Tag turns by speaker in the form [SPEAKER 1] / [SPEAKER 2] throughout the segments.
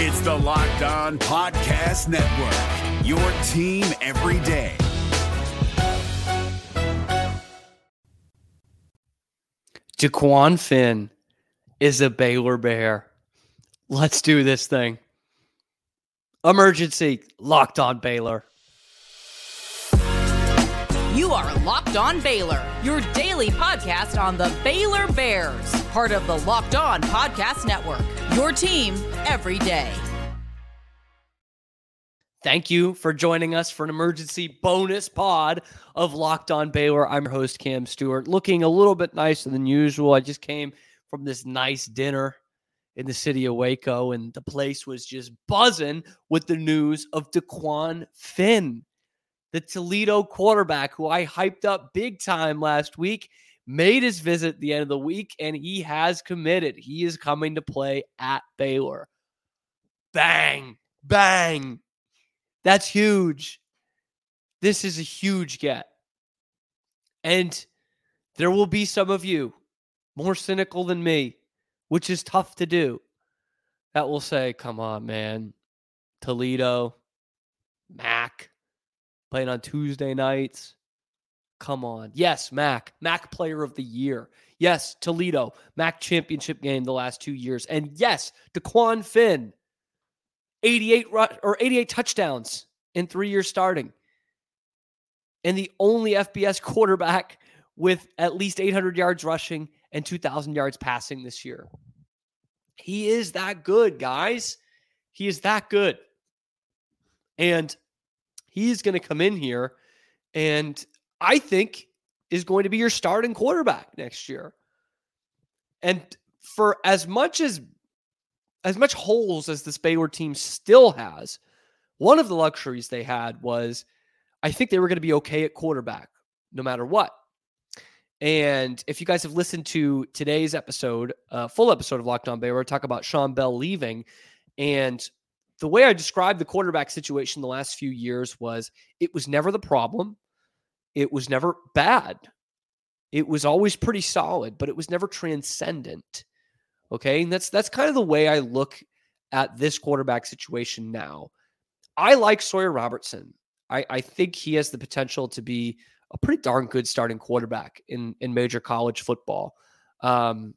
[SPEAKER 1] It's the Locked On Podcast Network, your team every day.
[SPEAKER 2] DeQuan Finn is a Baylor Bear. Let's do this thing. Emergency, locked on Baylor.
[SPEAKER 3] You are Locked On Baylor, your daily podcast on the Baylor Bears, part of the Locked On Podcast Network. Your team every day.
[SPEAKER 2] Thank you for joining us for an emergency bonus pod of Locked On Baylor. I'm your host, Cam Stewart, looking a little bit nicer than usual. I just came from this nice dinner in the city of Waco, and the place was just buzzing with the news of DeQuan Finn, the Toledo quarterback who I hyped up big time last week, made his visit at the end of the week, and he has committed. He is coming to play at Baylor. Bang, bang. That's huge. This is a huge get. And there will be some of you more cynical than me, which is tough to do, that will say, come on, man. Toledo, MAC, playing on Tuesday nights. Come on. Yes, MAC, MAC player of the year. Yes, Toledo, MAC championship game the last two years. And yes, DeQuan Finn, 88 or 88 touchdowns in three years starting. And the only FBS quarterback with at least 800 yards rushing and 2,000 yards passing this year. He is that good, guys. He is that good. And he's going to come in here and I think is going to be your starting quarterback next year. And for as much as as much holes as this Baylor team still has, one of the luxuries they had was I think they were going to be okay at quarterback no matter what. And if you guys have listened to today's episode, uh, full episode of Locked On Baylor, talk about Sean Bell leaving. And the way I described the quarterback situation the last few years was it was never the problem. It was never bad. It was always pretty solid, but it was never transcendent. Okay. And that's that's kind of the way I look at this quarterback situation now. I like Sawyer Robertson. I, I think he has the potential to be a pretty darn good starting quarterback in in major college football. Um,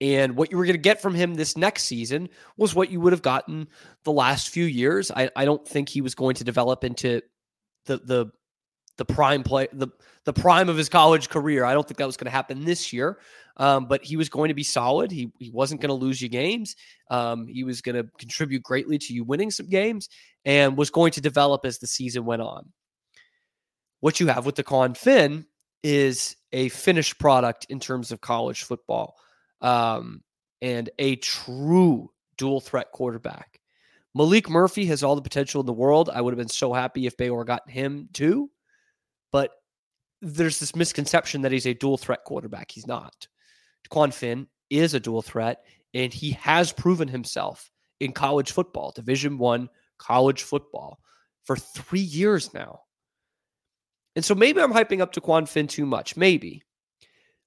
[SPEAKER 2] and what you were going to get from him this next season was what you would have gotten the last few years. I, I don't think he was going to develop into the the the prime play the the prime of his college career. I don't think that was going to happen this year. Um, but he was going to be solid. He he wasn't going to lose you games. Um, he was going to contribute greatly to you winning some games, and was going to develop as the season went on. What you have with DeQuan Finn is a finished product in terms of college football, um, and a true dual threat quarterback. Malik Murphy has all the potential in the world. I would have been so happy if Baylor got him too. But there's this misconception that he's a dual threat quarterback. He's not. DeQuan Finn is a dual threat, and he has proven himself in college football, Division One college football, for three years now. And so maybe I'm hyping up DeQuan Finn too much, maybe.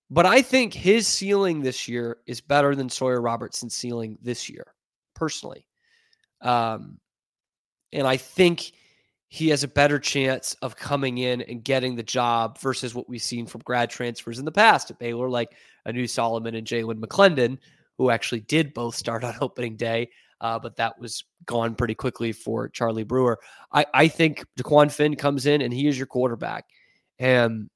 [SPEAKER 2] But I think his ceiling this year is better than Sawyer Robertson's ceiling this year, personally. Um, and I think he has a better chance of coming in and getting the job versus what we've seen from grad transfers in the past at Baylor, like Anu Solomon and Jalan McClendon, who actually did both start on opening day, uh, but that was gone pretty quickly for Charlie Brewer. I, I think DeQuan Finn comes in and he is your quarterback. And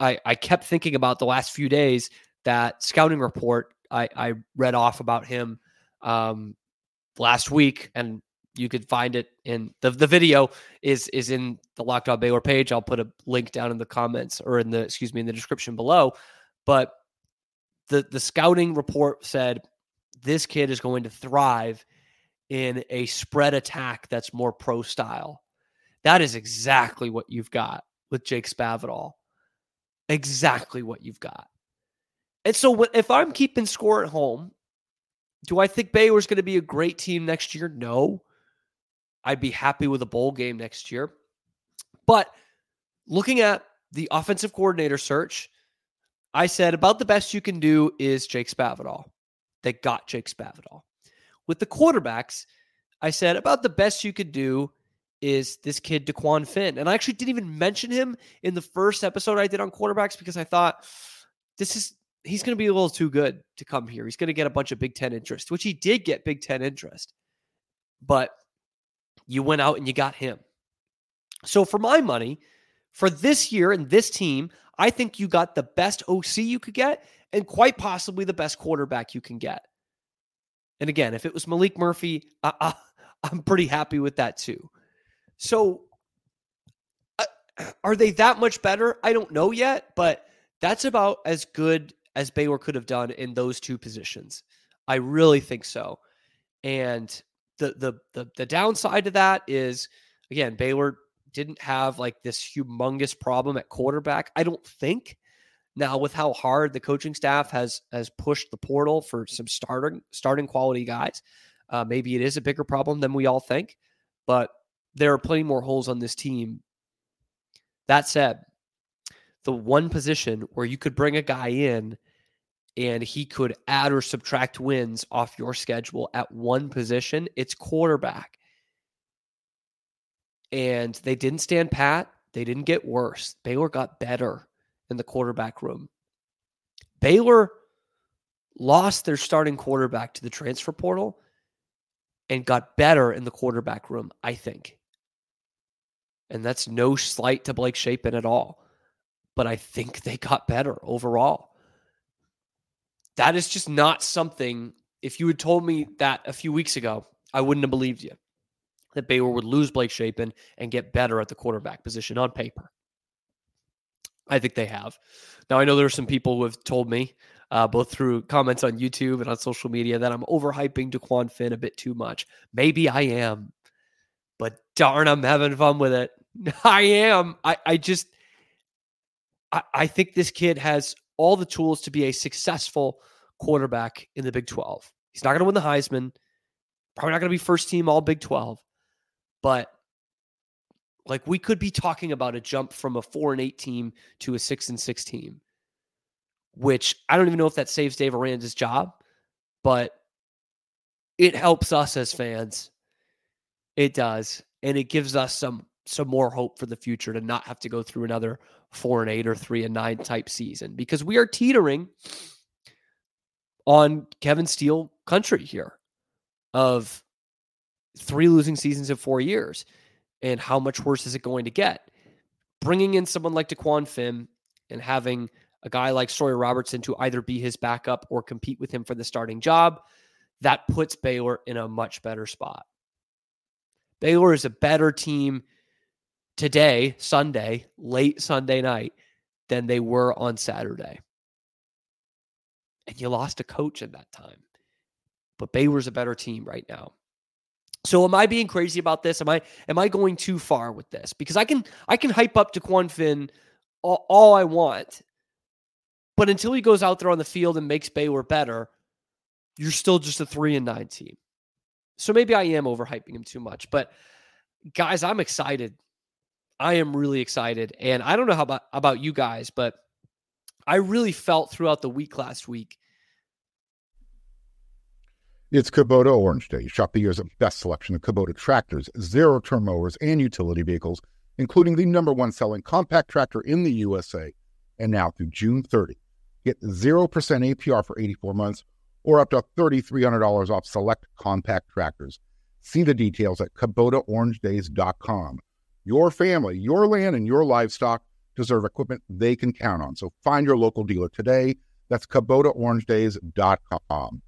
[SPEAKER 2] I, I kept thinking about the last few days that scouting report I, I read off about him um, last week, and you could find it in the the video is is in the Locked On Baylor page. I'll put a link down in the comments or in the excuse me in the description below. But the the scouting report said this kid is going to thrive in a spread attack that's more pro style. That is exactly what you've got with Jake Spavital. Exactly what you've got. And so if I'm keeping score at home, do I think Baylor's going to be a great team next year? No. I'd be happy with a bowl game next year. But looking at the offensive coordinator search, I said about the best you can do is Jake Spavital. They got Jake Spavital. with the quarterbacks, I said about the best you could do is this kid DeQuan Finn. And I actually didn't even mention him in the first episode I did on quarterbacks because I thought this is he's going to be a little too good to come here. He's going to get a bunch of Big 10 interest, which he did get Big 10 interest. But you went out and you got him. So for my money, for this year and this team, I think you got the best OC you could get and quite possibly the best quarterback you can get. And again, if it was Malik Murphy, I, I, I'm pretty happy with that too. So, uh, are they that much better? I don't know yet, but that's about as good as Baylor could have done in those two positions. I really think so. And the the the, the downside to that is again, Baylor didn't have like this humongous problem at quarterback. I don't think. Now, with how hard the coaching staff has has pushed the portal for some starting starting quality guys, uh, maybe it is a bigger problem than we all think. But there are plenty more holes on this team. That said, the one position where you could bring a guy in and he could add or subtract wins off your schedule at one position, it's quarterback. And they didn't stand pat. They didn't get worse. Baylor got better in the quarterback room. Baylor lost their starting quarterback to the transfer portal and got better in the quarterback room, I think. And that's no slight to Blake Shapen at all. But I think they got better overall. That is just not something, if you had told me that a few weeks ago, I wouldn't have believed you that Baylor would lose Blake Shapen and get better at the quarterback position on paper. I think they have. Now, I know there are some people who have told me, uh, both through comments on YouTube and on social media, that I'm overhyping DeQuan Finn a bit too much. Maybe I am, but darn, I'm having fun with it. I am. I, I just, I, I think this kid has all the tools to be a successful quarterback in the Big 12. He's not going to win the Heisman, probably not going to be first team all Big 12, but like we could be talking about a jump from a four and eight team to a six and six team, which I don't even know if that saves Dave Aranda's job, but it helps us as fans. It does. And it gives us some some more hope for the future to not have to go through another four and eight or three and nine type season because we are teetering on Kevin Steele country here of three losing seasons in four years and how much worse is it going to get? Bringing in someone like DeQuan Finn and having a guy like Sawyer Robertson to either be his backup or compete with him for the starting job, that puts Baylor in a much better spot. Baylor is a better team today, Sunday, late Sunday night, than they were on Saturday. And you lost a coach in that time. But Baylor's a better team right now. So am I being crazy about this? Am I am I going too far with this? Because I can I can hype up DeQuan Finn all, all I want, but until he goes out there on the field and makes Baylor better, you're still just a three and nine team. So maybe I am overhyping him too much. But guys, I'm excited. I am really excited, and I don't know how about about you guys, but I really felt throughout the week last week
[SPEAKER 4] it's Kubota Orange Day. Shop the year's best selection of Kubota tractors, zero turn mowers, and utility vehicles, including the number one selling compact tractor in the USA. And now through June 30, get 0% APR for 84 months or up to $3,300 off select compact tractors. See the details at KubotaOrangeDays.com. Your family, your land, and your livestock deserve equipment they can count on. So find your local dealer today. That's KubotaOrangeDays.com.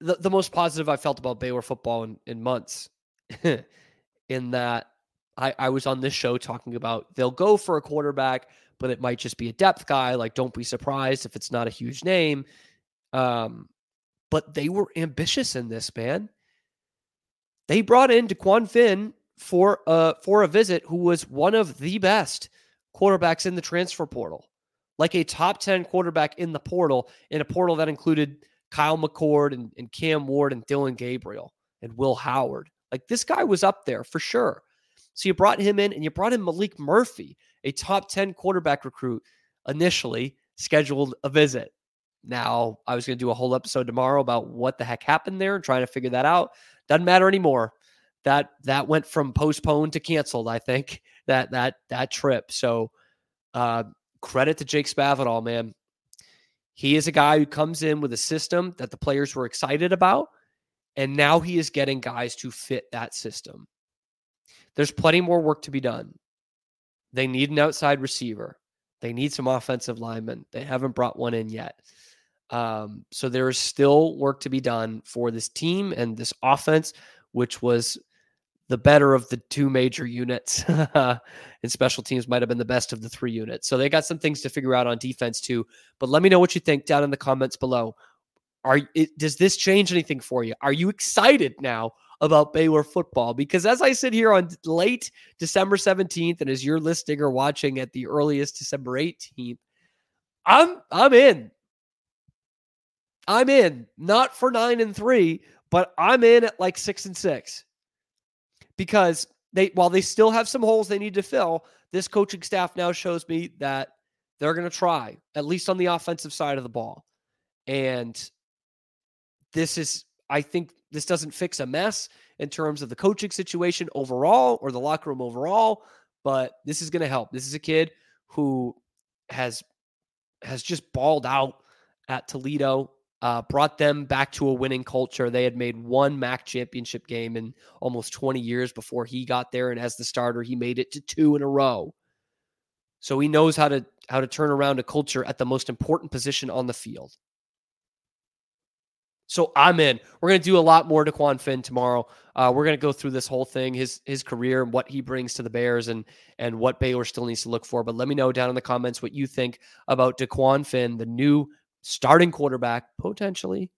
[SPEAKER 2] the, the most positive I felt about Baylor football in, in months. in that I, I was on this show talking about they'll go for a quarterback, but it might just be a depth guy. Like, don't be surprised if it's not a huge name. Um, but they were ambitious in this, man. They brought in DeQuan Finn for uh for a visit who was one of the best quarterbacks in the transfer portal. Like a top 10 quarterback in the portal, in a portal that included Kyle McCord and, and Cam Ward and Dillon Gabriel and Will Howard. Like this guy was up there for sure. So you brought him in and you brought in Malik Murphy, a top 10 quarterback recruit, initially scheduled a visit. Now, I was going to do a whole episode tomorrow about what the heck happened there and trying to figure that out. Doesn't matter anymore. That that went from postponed to canceled, I think. That that that trip. So uh credit to Jake Spavital, man. He is a guy who comes in with a system that the players were excited about, and now he is getting guys to fit that system. There's plenty more work to be done. They need an outside receiver. They need some offensive linemen. They haven't brought one in yet. Um, so there is still work to be done for this team and this offense, which was the better of the two major units. and special teams might have been the best of the three units. So they got some things to figure out on defense too. But let me know what you think down in the comments below. Are it, does this change anything for you? Are you excited now about Baylor football? Because as I sit here on late December 17th, and as you're listening or watching at the earliest December 18th, I'm I'm in. I'm in. Not for nine and three, but I'm in at like six and six because they while they still have some holes they need to fill, this coaching staff now shows me that they're going to try at least on the offensive side of the ball. And this is I think this doesn't fix a mess in terms of the coaching situation overall or the locker room overall, but this is going to help. This is a kid who has has just balled out at Toledo uh, brought them back to a winning culture. They had made one MAC championship game in almost 20 years before he got there, and as the starter, he made it to two in a row. So he knows how to how to turn around a culture at the most important position on the field. So I'm in. We're going to do a lot more DeQuan Finn tomorrow. Uh, we're going to go through this whole thing, his his career and what he brings to the Bears, and and what Baylor still needs to look for. But let me know down in the comments what you think about DeQuan Finn, the new starting quarterback potentially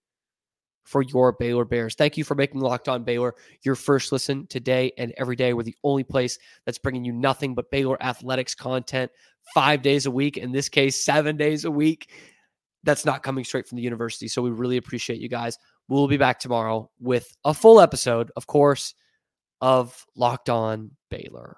[SPEAKER 2] for your Baylor Bears. Thank you for making Locked On Baylor your first listen today and every day. We're the only place that's bringing you nothing but Baylor athletics content five days a week. In this case, seven days a week. That's not coming straight from the university. So we really appreciate you guys. We'll be back tomorrow with a full episode, of course, of Locked On Baylor.